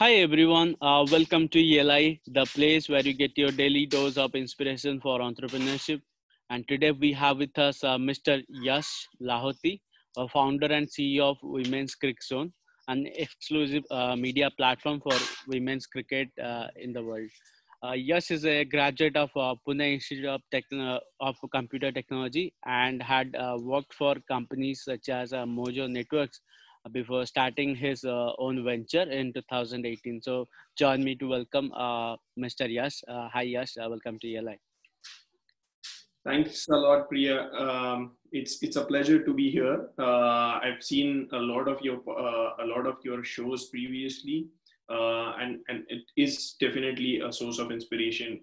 Hi everyone, uh, welcome to ELI, the place where you get your daily dose of inspiration for entrepreneurship. And today we have with us uh, Mr. Yash Lahoti, a founder and CEO of Women's Cricket Zone, an exclusive uh, media platform for women's cricket uh, in the world. Uh, Yash is a graduate of uh, Pune Institute of, Techno- of Computer Technology and had worked for companies such as Mojo Networks before starting his uh, own venture in 2018. So join me to welcome uh, Mr. Yash. Uh, hi Yash, welcome to ELI. Thanks a lot, Priya. Um, it's it's a pleasure to be here. Uh, I've seen a lot of your uh, a lot of your shows previously, uh, and and it is definitely a source of inspiration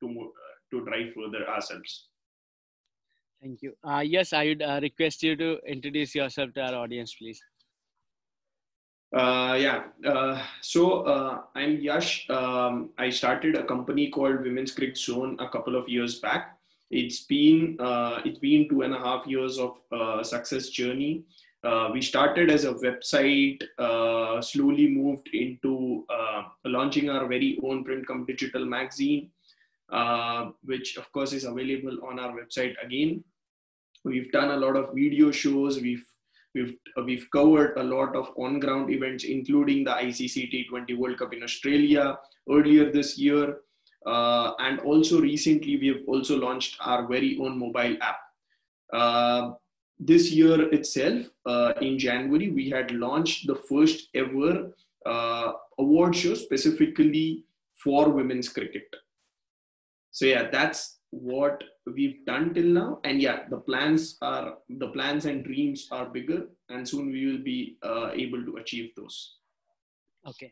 to to drive further ourselves. Thank you. Uh, yes, I would uh, request you to introduce yourself to our audience, please. Uh, yeah. Uh, so uh, I'm Yash. Um, I started a company called Women's Cricket Zone a couple of years back. It's been uh, it's been two and a half years of success journey. we started as a website, slowly moved into launching our very own print come digital magazine uh, which of course is available on our website again. We've done a lot of video shows. We've we've uh, we've covered a lot of on-ground events, including the ICC T20 World Cup in Australia earlier this year, uh, and also recently we have also launched our very own mobile app. Uh, this year itself, uh, in January, we had launched the first ever award show specifically for women's cricket so yeah that's what we've done till now. And yeah the plans are the plans and dreams are bigger and soon we will be uh, able to achieve those. Okay.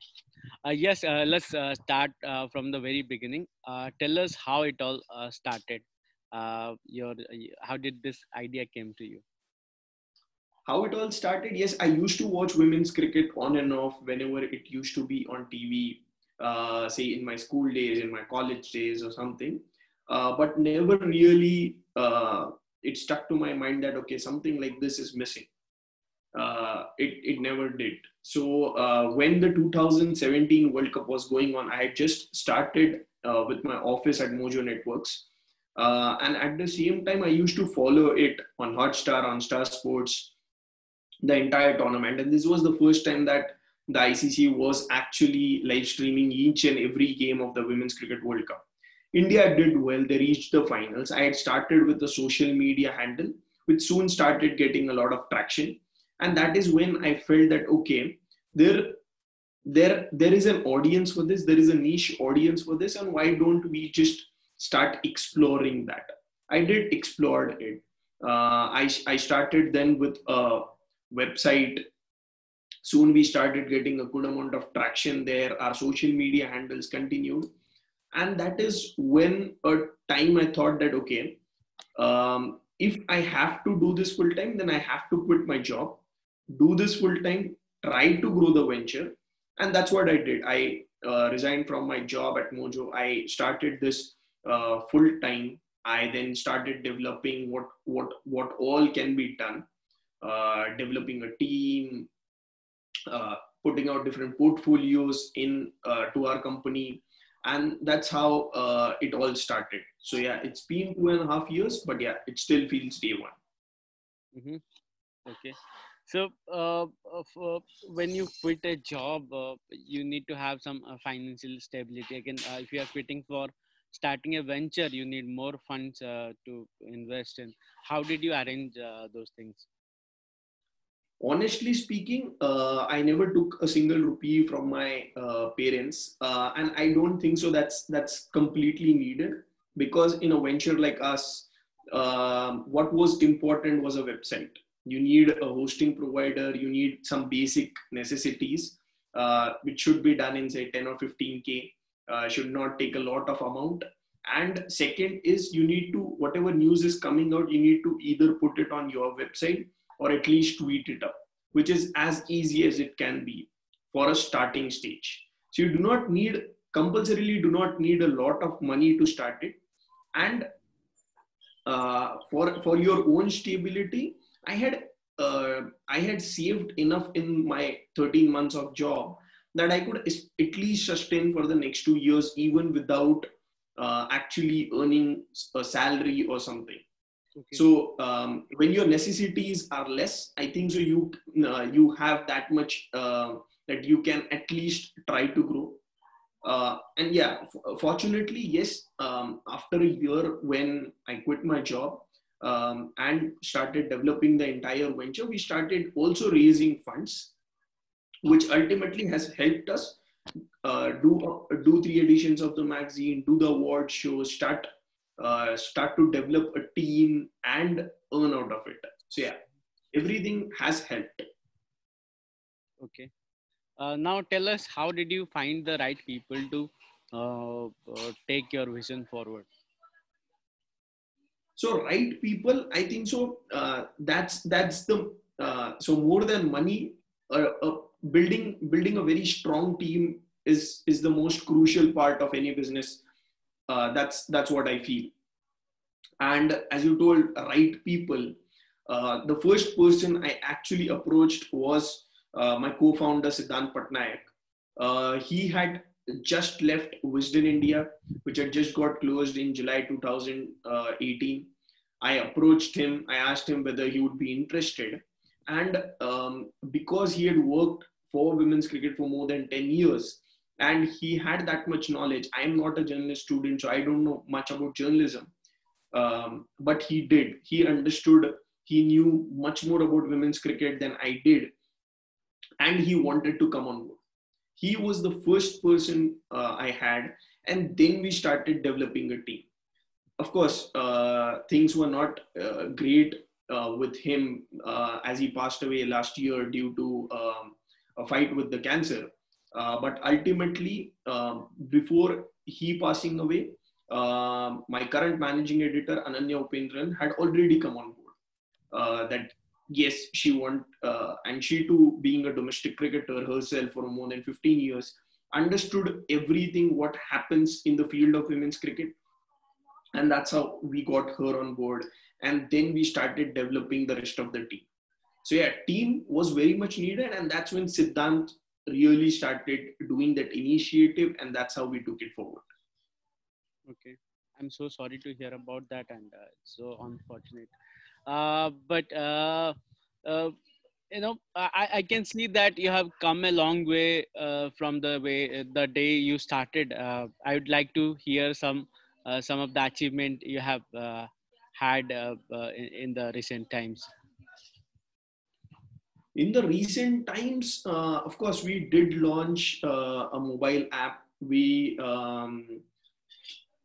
Uh, yes uh, let's uh, start uh, from the very beginning. Uh, tell us how it all started. Your how did this idea came to you? How it all started? Yes i used to watch women's cricket on and off whenever it used to be on tv uh, say in my school days, in my college days, or something. Uh, but never really uh, it stuck to my mind that okay, something like this is missing. Uh, it it never did. So uh, when the 2017 World Cup was going on, I had just started uh, with my office at Mojo Networks. and at the same time, I used to follow it on Hotstar, on Star Sports, the entire tournament. And this was the first time that the ICC was actually live streaming each and every game of the Women's Cricket World Cup. India did well, they reached the finals. I had started with a social media handle, which soon started getting a lot of traction. And that is when I felt that, okay, there, there, there is an audience for this, there is a niche audience for this, and why don't we just start exploring that? I did explore it. Uh, I, I started then with a website soon we started getting a good amount of traction there. Our social media handles continued. And that is when a time i thought that okay um, if i have to do this full time then i have to quit my job. Do this full time try to grow the venture. And that's what i did. I uh, resigned from my job at mojo. I started this uh, full time. I then started developing what what what all can be done. Uh, developing a team uh, putting out different portfolios in uh, to our company. And that's how uh, it all started. So yeah it's been two and a half years but yeah it still feels day one. Mm-hmm. okay. So uh, uh, when you quit a job uh, you need to have some financial stability. Again if you are quitting for starting a venture you need more funds to invest in. How did you arrange those things honestly speaking uh, i never took a single rupee from my uh, parents uh, and i don't think so that's that's completely needed because in a venture like us um, what was important was a website. You need a hosting provider you need some basic necessities uh, which should be done in say 10 or 15k uh, should not take a lot of amount. And second is you need to whatever news is coming out you need to either put it on your website or at least tweet it up, which is as easy as it can be for a starting stage. So you do not need, compulsorily do not need a lot of money to start it. And uh, for, for your own stability, I had, uh, I had saved enough in my 13 months of job that I could at least sustain for the next two years, even without uh, actually earning a salary or something. Okay. So um, when your necessities are less, I think so you uh, you have that much uh, that you can at least try to grow. Uh, and yeah, f- fortunately, yes. Um, after a year, when I quit my job um, and started developing the entire venture, we started also raising funds which ultimately has helped us uh, do uh, do three editions of the magazine, do the award show, start uh, start to develop a team and earn out of it. So yeah, everything has helped. Okay. Uh, now tell us how did you find the right people to uh, uh, take your vision forward? So right people, I think so. that's that's the so more than money, building building a very strong team is is the most crucial part of any business uh, that's that's what i feel. And as you told right people uh, the first person i actually approached was uh, my co-founder siddhant patnaik. Uh, he had just left wisden india which had just got closed in july 2018 i approached him i asked him whether he would be interested. And um, because he had worked for women's cricket for more than 10 years and he had that much knowledge. I'm not a journalist student so i don't know much about journalism. Um, but he did. He understood. He knew much more about women's cricket than i did. And he wanted to come on board. He was the first person uh, i had and then we started developing a team. Of course uh, things were not uh, great uh, with him uh, as he passed away last year due to um, a fight with the cancer. Uh, but ultimately, um, before he passing away, uh, my current managing editor Ananya Upendran had already come on board. Uh, that yes, she want and she too, being a domestic cricketer herself for more than 15 years, understood everything what happens in the field of women's cricket. And that's how we got her on board. And then we started developing the rest of the team. So yeah team was very much needed. And that's when siddhant really started doing that initiative and that's how we took it forward. Okay. I'm so sorry to hear about that and uh, so unfortunate. Uh, but uh, uh you know I, I can see that you have come a long way uh, from the way the day you started. Uh, i would like to hear some uh, some of the achievement you have uh, had uh, in, in, the recent times? In the recent times, of course, we did launch a mobile app. We um,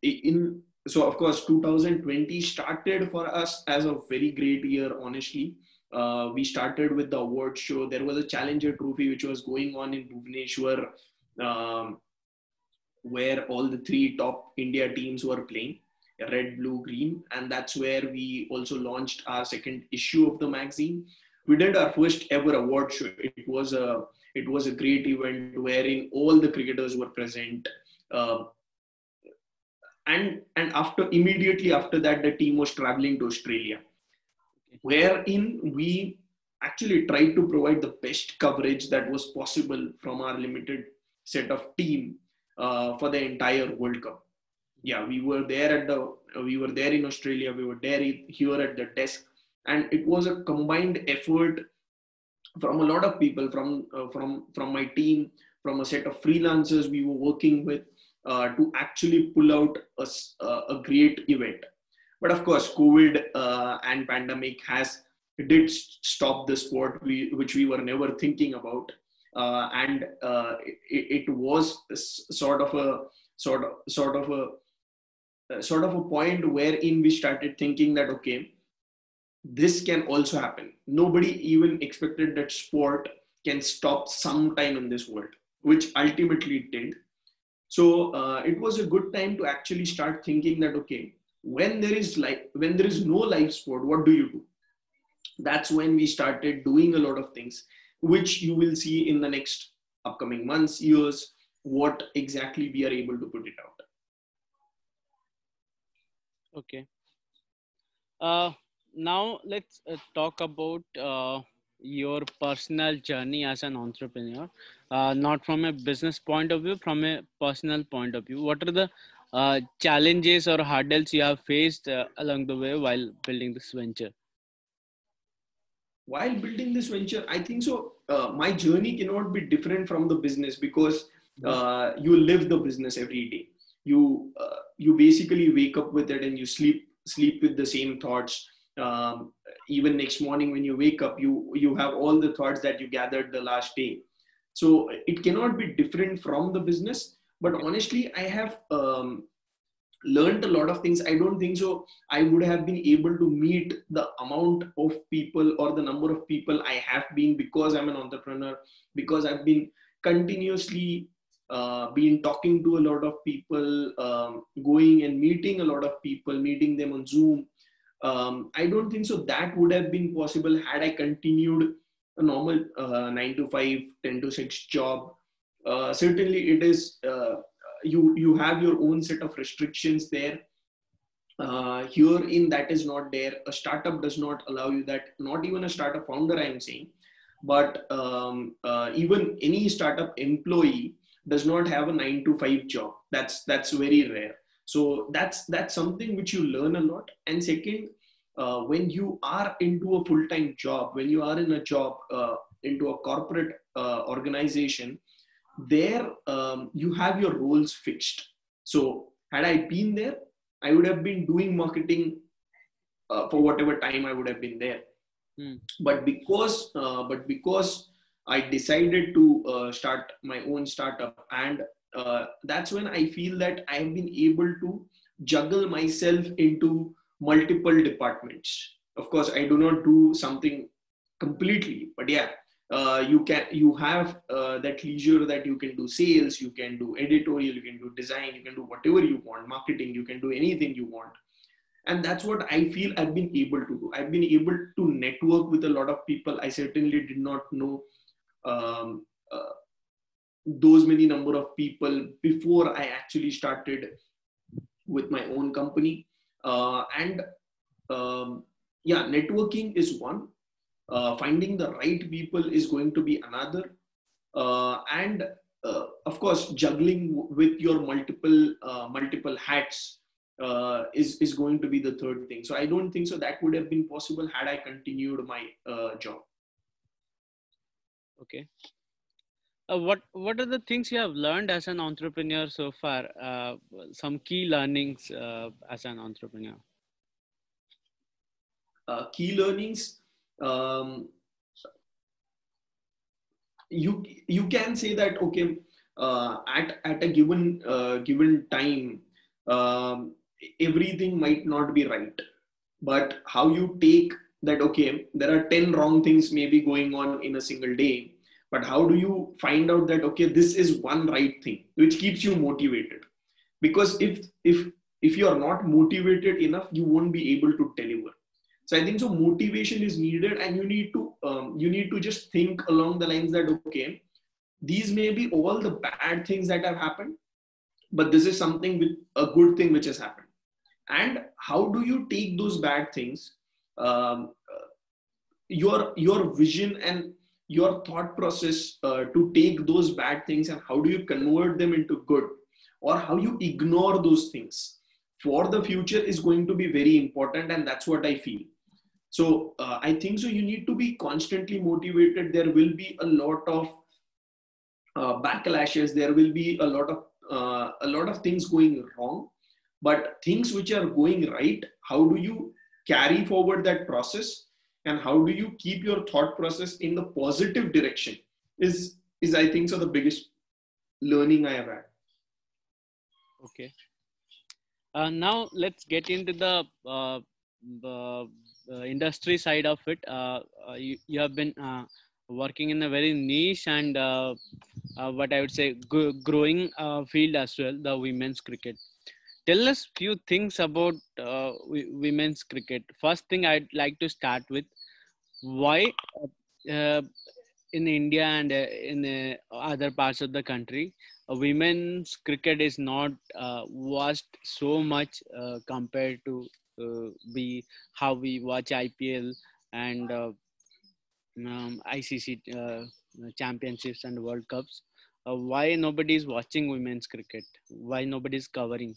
in so of course 2020 started for us as a very great year honestly uh, we started with the award show there was a challenger trophy which was going on in bhubaneswar um, where all the three top India teams were playing red, blue, green. And that's where we also launched our second issue of the magazine. We did our first ever award show. It was a it was a great event wherein all the cricketers were present. Uh, and and after immediately after that, the team was traveling to Australia, wherein we actually tried to provide the best coverage that was possible from our limited set of team uh, for the entire World Cup. Yeah, we were there at the we were there in Australia. We were there here at the desk, and it was a combined effort from a lot of people from uh, from from my team, from a set of freelancers we were working with uh, to actually pull out a, a great event. But of course, COVID uh, and pandemic has did stop the sport, we, which we were never thinking about uh, and uh, it, it, was sort of a sort of sort of a uh, sort of a point wherein we started thinking that okay this can also happen nobody even expected that sport can stop sometime in this world which ultimately it did so uh, it was a good time to actually start thinking that okay when there is like when there is no live sport what do you do that's when we started doing a lot of things which you will see in the next upcoming months, years, what exactly we are able to put it out. Okay. Uh, now let's uh, talk about uh, your personal journey as an entrepreneur, uh, not from a business point of view, from a personal point of view. What are the uh, challenges or hurdles you have faced uh, along the way while building this venture? While building this venture, I think so. Uh, my journey cannot be different from the business because mm-hmm. uh, you live the business every day. You uh, you basically wake up with it and you sleep sleep with the same thoughts. Um, even next morning when you wake up, you you have all the thoughts that you gathered the last day. So it cannot be different from the business but honestly i have um, learned a lot of things i don't think so i would have been able to meet the amount of people or the number of people i have been because i'm an entrepreneur because i've been continuously uh, been talking to a lot of people um, going and meeting a lot of people meeting them on zoom um, i don't think so that would have been possible had i continued a normal uh, 9 to 5 10 to 6 job. Uh, certainly it is uh, you you have your own set of restrictions there. Uh, here in that is not there. A startup does not allow you that. Not even a startup founder i am saying. But um, uh, even any startup employee does not have a 9 to 5 job. That's that's very rare so that's that's something which you learn a lot. And second uh, when you are into a full time job when you are in a job uh, into a corporate organization there um, you have your roles fixed. So had i been there i would have been doing marketing uh, for whatever time i would have been there. Mm. but because uh, but because i decided to uh, start my own startup and uh, that's when i feel that i have been able to juggle myself into multiple departments. Of course i do not do something completely but yeah uh, you can you have uh, that leisure that you can do sales you can do editorial you can do design you can do whatever you want marketing you can do anything you want. And that's what i feel i've been able to do. I've been able to network with a lot of people i certainly did not know um, uh, those many number of people before i actually started with my own company. Uh, and um, yeah networking is one. Uh, finding the right people is going to be another. Uh, and uh, of course juggling with your multiple uh, multiple hats uh, is is going to be the third thing. So i don't think so that would have been possible had i continued my uh, job. Okay what what are the things you have learned as an entrepreneur so far? Some key learnings as an entrepreneur. Key learnings um, you you can say that okay uh, at at a given uh, given time um, everything might not be right. But how you take that okay there are 10 wrong things maybe going on in a single day but how do you find out that okay this is one right thing which keeps you motivated? Because if if if you are not motivated enough you won't be able to deliver. So i think so motivation is needed and you need to um, you need to just think along the lines that okay these may be all the bad things that have happened but this is something with a good thing which has happened. And how do you take those bad things? Um, uh, your your vision and your thought process uh, to take those bad things and how do you convert them into good or how you ignore those things for the future is going to be very important and that's what i feel. So uh, i think so you need to be constantly motivated. There will be a lot of uh, backlashes. There will be a lot of uh, a lot of things going wrong. But things which are going right how do you carry forward that process and how do you keep your thought process in the positive direction is is i think so the biggest learning i have had. Okay. Uh, now let's get into the uh, the uh, industry side of it, uh, uh, you, you have been working in a very niche and what I would say growing field as well, the women's cricket. Tell us few things about women's cricket. First thing I'd like to start with, why in India and uh, in uh, other parts of the country, uh, women's cricket is not watched so much compared to uh, we how we watch IPL and uh, um, ICC uh, championships and World Cups. Uh, why nobody is watching women's cricket? Why nobody is covering?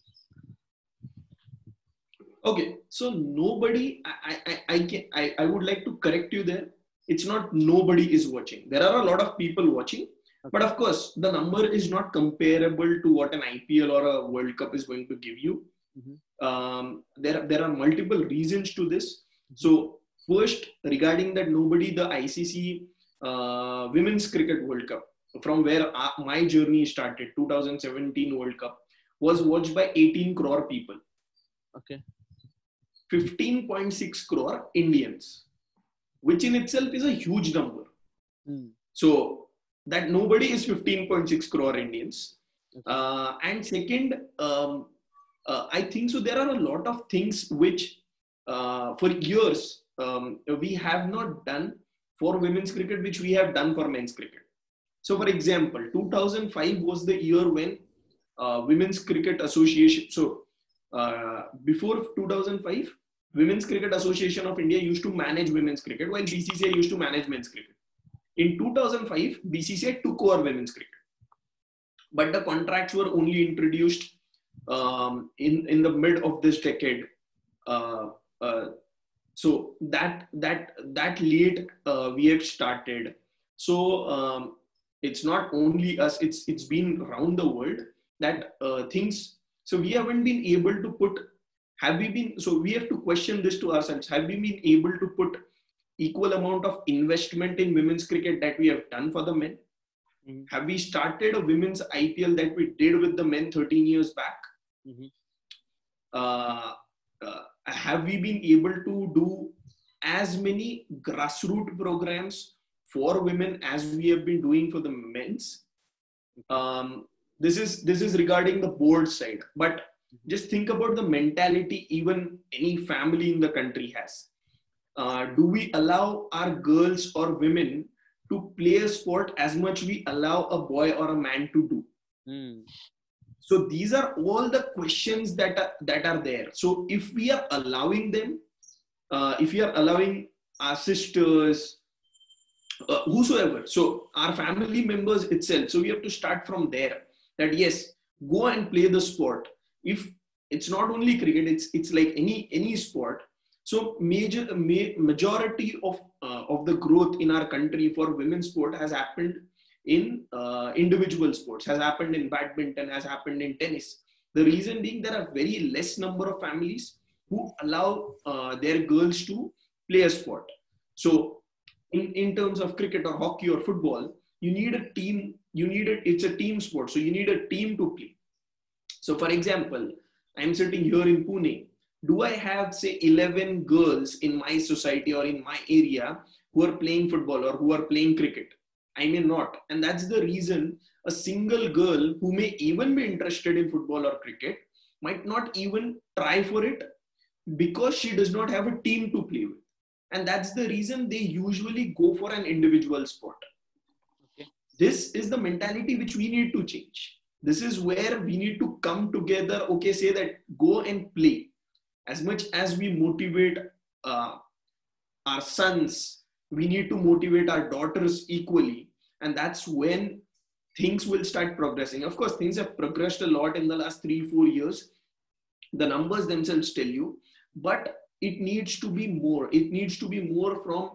Okay, so nobody, I, I, I, can, I, I would like to correct you there. It's not nobody is watching. There are a lot of people watching, okay. but of course, the number is not comparable to what an IPL or a World Cup is going to give you. Mm-hmm. Um, there, there are multiple reasons to this. Mm-hmm. So, first, regarding that nobody, the ICC uh, Women's Cricket World Cup, from where my journey started, 2017 World Cup, was watched by 18 crore people. Okay. 15.6 crore Indians, which in itself is a huge number. Mm. So that nobody is 15.6 crore Indians. Okay. Uh, and second, um, uh, I think so. There are a lot of things which, uh, for years, um, we have not done for women's cricket, which we have done for men's cricket. So, for example, 2005 was the year when uh, Women's Cricket Association. So, uh, before 2005, Women's Cricket Association of India used to manage women's cricket, while BCCI used to manage men's cricket. In 2005, BCCI took over women's cricket, but the contracts were only introduced um, in in the mid of this decade. Uh, uh, so that that that late uh, we have started. So um, it's not only us; it's it's been around the world that uh, things. So we haven't been able to put have we been so we have to question this to ourselves. Have we been able to put equal amount of investment in women's cricket that we have done for the men? Mm-hmm. have we started a women's ipl that we did with the men 13 years back? Mm-hmm. uh, uh, have we been able to do as many grassroots programs for women as we have been doing for the men's? Um, this is this is regarding the board side but just think about the mentality even any family in the country has. Uh, do we allow our girls or women to play a sport as much we allow a boy or a man to do? Mm. so these are all the questions that are, that are there. So if we are allowing them uh, if we are allowing our sisters uh, whosoever so our family members itself so we have to start from there that yes go and play the sport if it's not only cricket it's it's like any any sport. So major ma- majority of uh, of the growth in our country for women's sport has happened in uh, individual sports has happened in badminton has happened in tennis. The reason being there are very less number of families who allow uh, their girls to play a sport. So in, in terms of cricket or hockey or football you need a team you need it it's a team sport. So you need a team to play so, for example, I'm sitting here in Pune. Do I have, say, 11 girls in my society or in my area who are playing football or who are playing cricket? I may not. And that's the reason a single girl who may even be interested in football or cricket might not even try for it because she does not have a team to play with. And that's the reason they usually go for an individual sport. Okay. This is the mentality which we need to change this is where we need to come together okay say that go and play. As much as we motivate uh, our sons we need to motivate our daughters equally. And that's when things will start progressing. Of course things have progressed a lot in the last 3 4 years. The numbers themselves tell you. But it needs to be more. It needs to be more from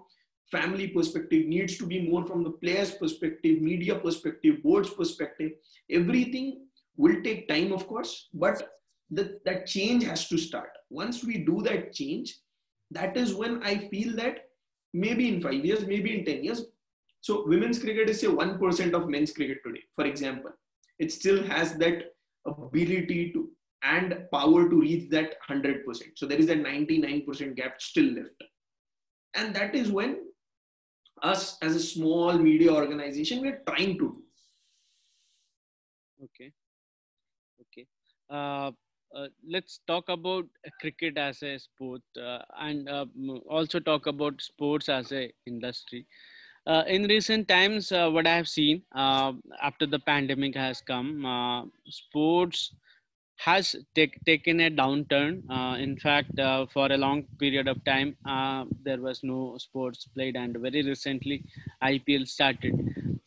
family perspective needs to be more from the players perspective media perspective boards perspective. Everything will take time of course but the, that change has to start. Once we do that change that is when i feel that maybe in 5 years maybe in 10 years. So women's cricket is say 1% of men's cricket today for example. It still has that ability to and power to reach that 100% so there is that 99% gap still left. And that is when us as a small media organization we're trying to do. Okay. Okay. Uh, uh, let's talk about cricket as a sport uh, and uh, also talk about sports as a industry. Uh, in recent times uh, what i have seen after the pandemic has come sports has take, taken a downturn. Uh, in fact, uh, for a long period of time, uh, there was no sports played, and very recently, IPL started.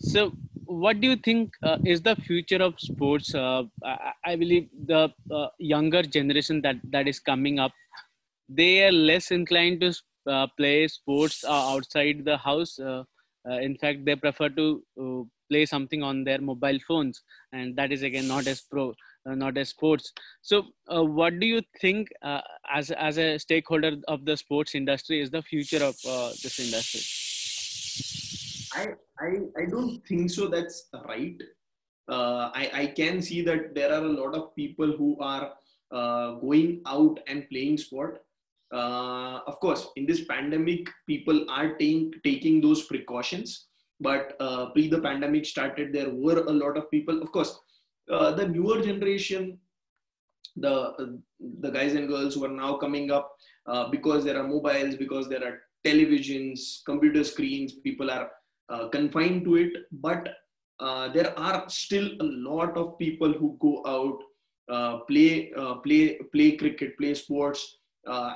So, what do you think uh, is the future of sports? Uh, I, I, believe the uh, younger generation that that is coming up, they are less inclined to play sports outside the house. in fact, they prefer to play something on their mobile phones, and that is again not as pro not as sports. So, uh, what do you think uh, as as a stakeholder of the sports industry is the future of this industry? I, I I don't think so. That's right. I I can see that there are a lot of people who are going out and playing sport. Uh, of course, in this pandemic, people are taking taking those precautions. But uh, pre the pandemic started, there were a lot of people. Of course, uh, the newer generation, the the guys and girls who are now coming up, uh, because there are mobiles, because there are televisions, computer screens, people are uh, confined to it. But uh, there are still a lot of people who go out, uh, play play play cricket, play sports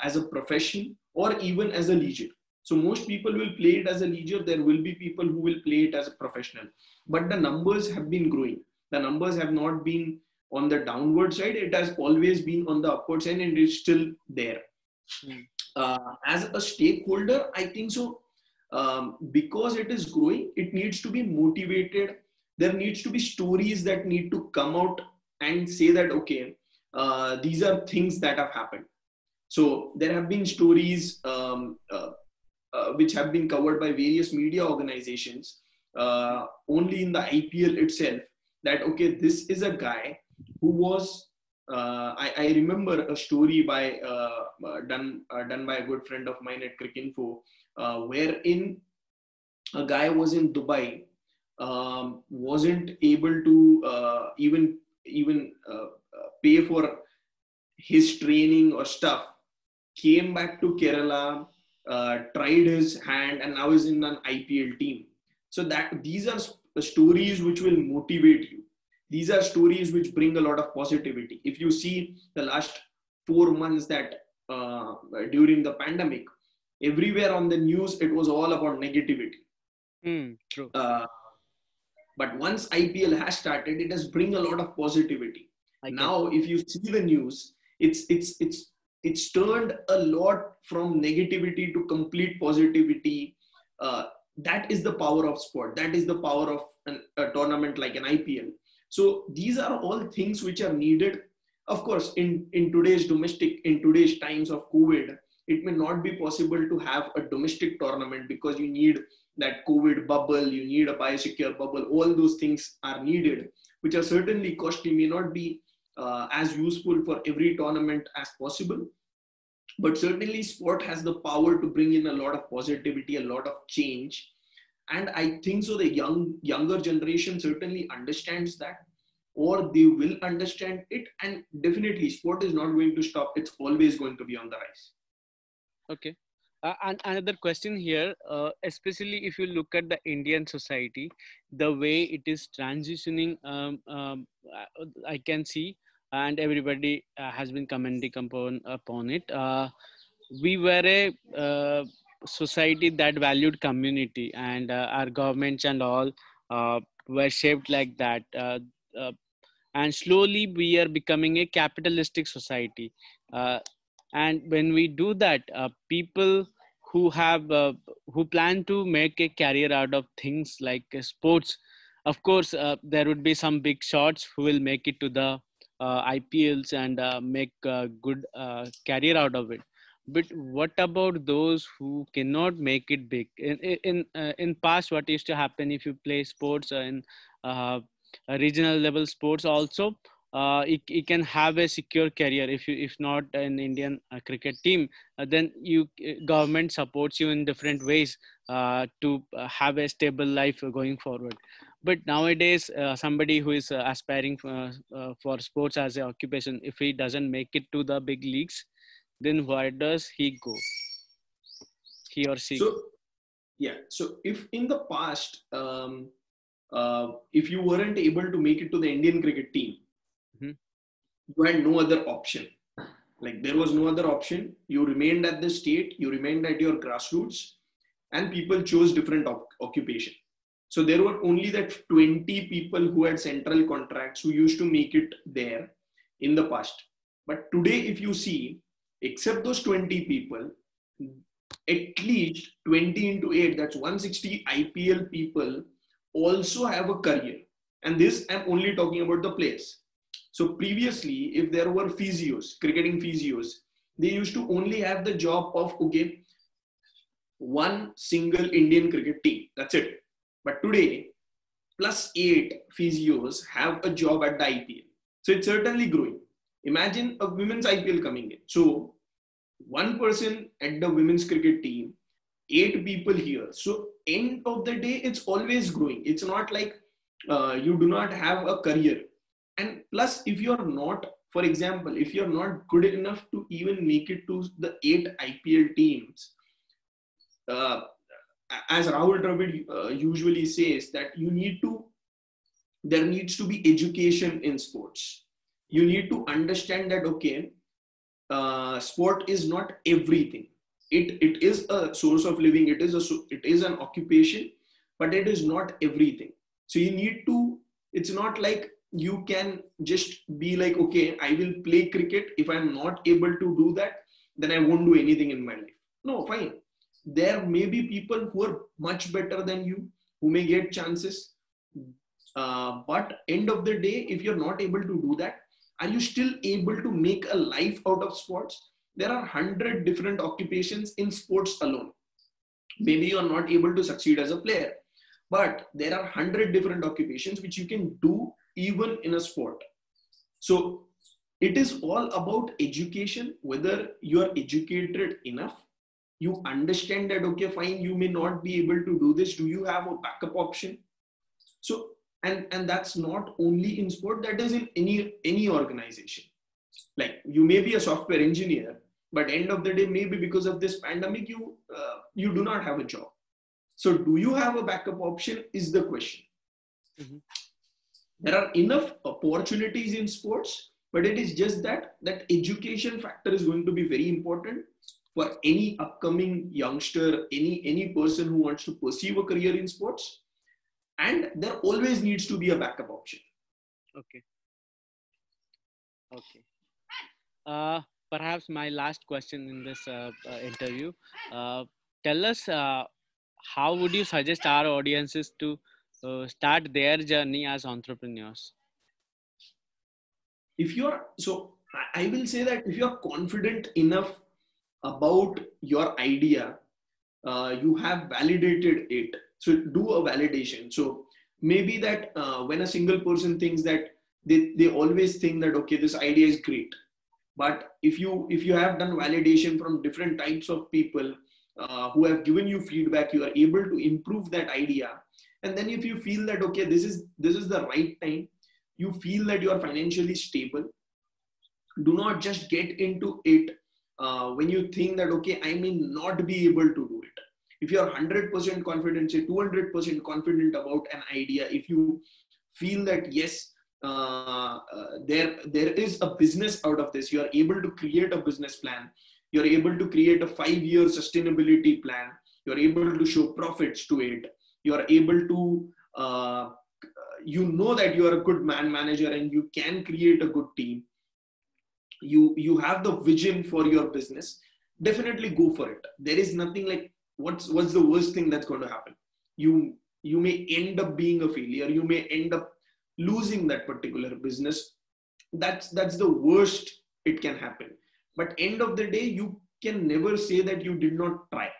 as a profession or even as a leisure. So most people will play it as a leisure. There will be people who will play it as a professional. But the numbers have been growing the numbers have not been on the downward side. It has always been on the upward side and it's still there. Mm. uh, as a stakeholder i think so um, because it is growing it needs to be motivated. There needs to be stories that need to come out and say that okay uh, these are things that have happened. So there have been stories um, uh, uh which have been covered by various media organizations uh, only in the ipl itself that okay this is a guy who was uh, I, I, remember a story by uh, uh done uh, done by a good friend of mine at Cricinfo, uh, wherein a guy was in Dubai, um, wasn't able to uh, even even pay for his training or stuff, came back to Kerala, tried his hand, and now is in an IPL team. So that these are stories which will motivate you. These are stories which bring a lot of positivity. If you see the last four months that uh, during the pandemic everywhere on the news it was all about negativity. Mm, true. Uh, but once ipl has started it has bring a lot of positivity. Now if you see the news it's it's it's it's turned a lot from negativity to complete positivity uh, that is the power of sport. That is the power of an, a tournament like an ipl so these are all things which are needed. Of course in in today's domestic in today's times of covid it may not be possible to have a domestic tournament because you need that covid bubble you need a biosecure bubble. All those things are needed which are certainly costly may not be uh, as useful for every tournament as possible but certainly sport has the power to bring in a lot of positivity a lot of change. And i think so the young younger generation certainly understands that or they will understand it. And definitely sport is not going to stop. It's always going to be on the rise. Okay. Uh, and another question here uh, especially if you look at the indian society the way it is transitioning um, um, i can see and everybody uh, has been commenting upon upon it. Uh, we were a uh, society that valued community and uh, our governments and all uh, were shaped like that. Uh, uh and slowly we are becoming a capitalistic society. Uh, and when we do that uh, people who have who plan to make a career out of things like sports of course there would be some big shots who will make it to the ipls and make a good career out of it. But what about those who cannot make it big? In in uh, in past what used to happen if you play sports in uh, regional level sports also uh, it, it can have a secure career. If you if not an indian uh, cricket team uh, then you uh, government supports you in different ways to have a stable life going forward but nowadays somebody who is aspiring for, for sports as an occupation if he doesn't make it to the big leagues then where does he go? He or she? So, yeah. So if in the past, um, uh, if you weren't able to make it to the Indian cricket team, mm-hmm. you had no other option like there was no other option you remained at the state you remained at your grassroots and people chose different op- occupation so there were only that 20 people who had central contracts who used to make it there in the past. But today if you see except those 20 people at least 20 into 8 that's 160 ipl people also have a career. And this i'm only talking about the players. So previously if there were physios cricketing physios they used to only have the job of okay one single indian cricket team. That's it but today plus 8 physios have a job at the ipl so it's certainly growing imagine a women's ipl coming in so one person at the women's cricket team, eight people here. So end of the day, it's always growing. It's not like uh, you do not have a career. And plus, if you're not, for example, if you're not good enough to even make it to the eight IPL teams, uh, as Rahul Dravid uh, usually says, that you need to, there needs to be education in sports. You need to understand that, okay, uh, sport is not everything. It it is a source of living. It is a it is an occupation but it is not everything. So you need to it's not like you can just be like okay i will play cricket. If i'm not able to do that then i won't do anything in my life. No fine there may be people who are much better than you who may get chances. Uh, but end of the day if you're not able to do that are you still able to make a life out of sports? There are 100 different occupations in sports alone. Maybe you are not able to succeed as a player but there are 100 different occupations which you can do even in a sport. So it is all about education whether you are educated enough you understand that okay fine you may not be able to do this. Do you have a backup option? So and and that's not only in sport that is in any any organization. Like you may be a software engineer but end of the day maybe because of this pandemic you uh, you do not have a job. So do you have a backup option is the question. Mm-hmm. there are enough opportunities in sports but it is just that that education factor is going to be very important for any upcoming youngster any any person who wants to pursue a career in sports and there always needs to be a backup option. Okay. Okay. Uh, perhaps my last question in this uh, uh, interview. Uh, tell us uh, how would you suggest our audiences to uh, start their journey as entrepreneurs? If you're so i will say that if you're confident enough about your idea you have validated it. So do a validation. So maybe that uh, when a single person thinks that they, they always think that okay this idea is great. But if you if you have done validation from different types of people uh, who have given you feedback you are able to improve that idea. And then if you feel that okay this is this is the right time you feel that you are financially stable do not just get into it uh, when you think that okay i may not be able to do it. If you are 100% confident say 200% confident about an idea if you feel that yes uh, uh, there there is a business out of this you are able to create a business plan you're able to create a five year sustainability plan you're able to show profits to it you are able to uh, you know that you are a good man manager and you can create a good team you you have the vision for your business definitely go for it. There is nothing like what's what's the worst thing that's going to happen? You you may end up being a failure. You may end up losing that particular business. That's that's the worst it can happen. But end of the day you can never say that you did not try.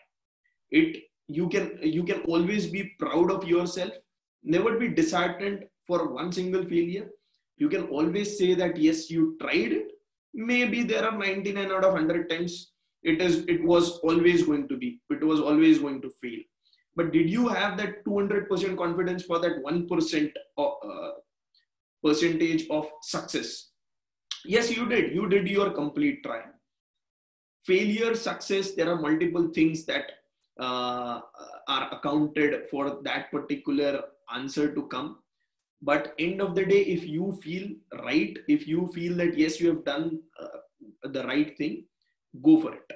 It you can you can always be proud of yourself. Never be disheartened for one single failure. You can always say that yes you tried it maybe there are 99 out of 100 times it is it was always going to be. It was always going to fail. But did you have that 200% confidence for that 1% of, uh, percentage of success? Yes you did. You did your complete try. Failure success there are multiple things that uh, are accounted for that particular answer to come but end of the day if you feel right if you feel that yes you have done uh, the right thing go for it.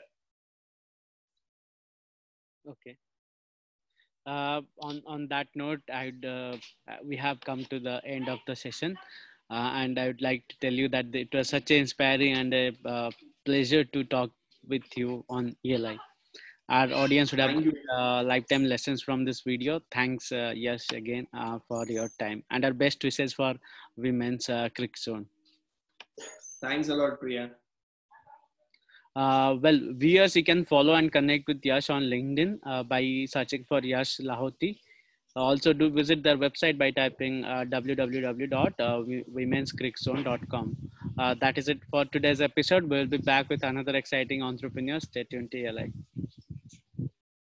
Okay. Uh, on on that note i'd uh, we have come to the end of the session. Uh, and i would like to tell you that it was such an inspiring and a uh, pleasure to talk with you on eli our audience would have uh, lifetime lessons from this video. Thanks, uh, Yash, again uh, for your time and our best wishes for women's uh, cricket zone. Thanks a lot, Priya. Uh, well, viewers, you can follow and connect with Yash on LinkedIn uh, by searching for Yash Lahoti. Also, do visit their website by typing uh, www.womenscriczone.com. Uh, that is it for today's episode. We'll be back with another exciting entrepreneur. Stay tuned to LI.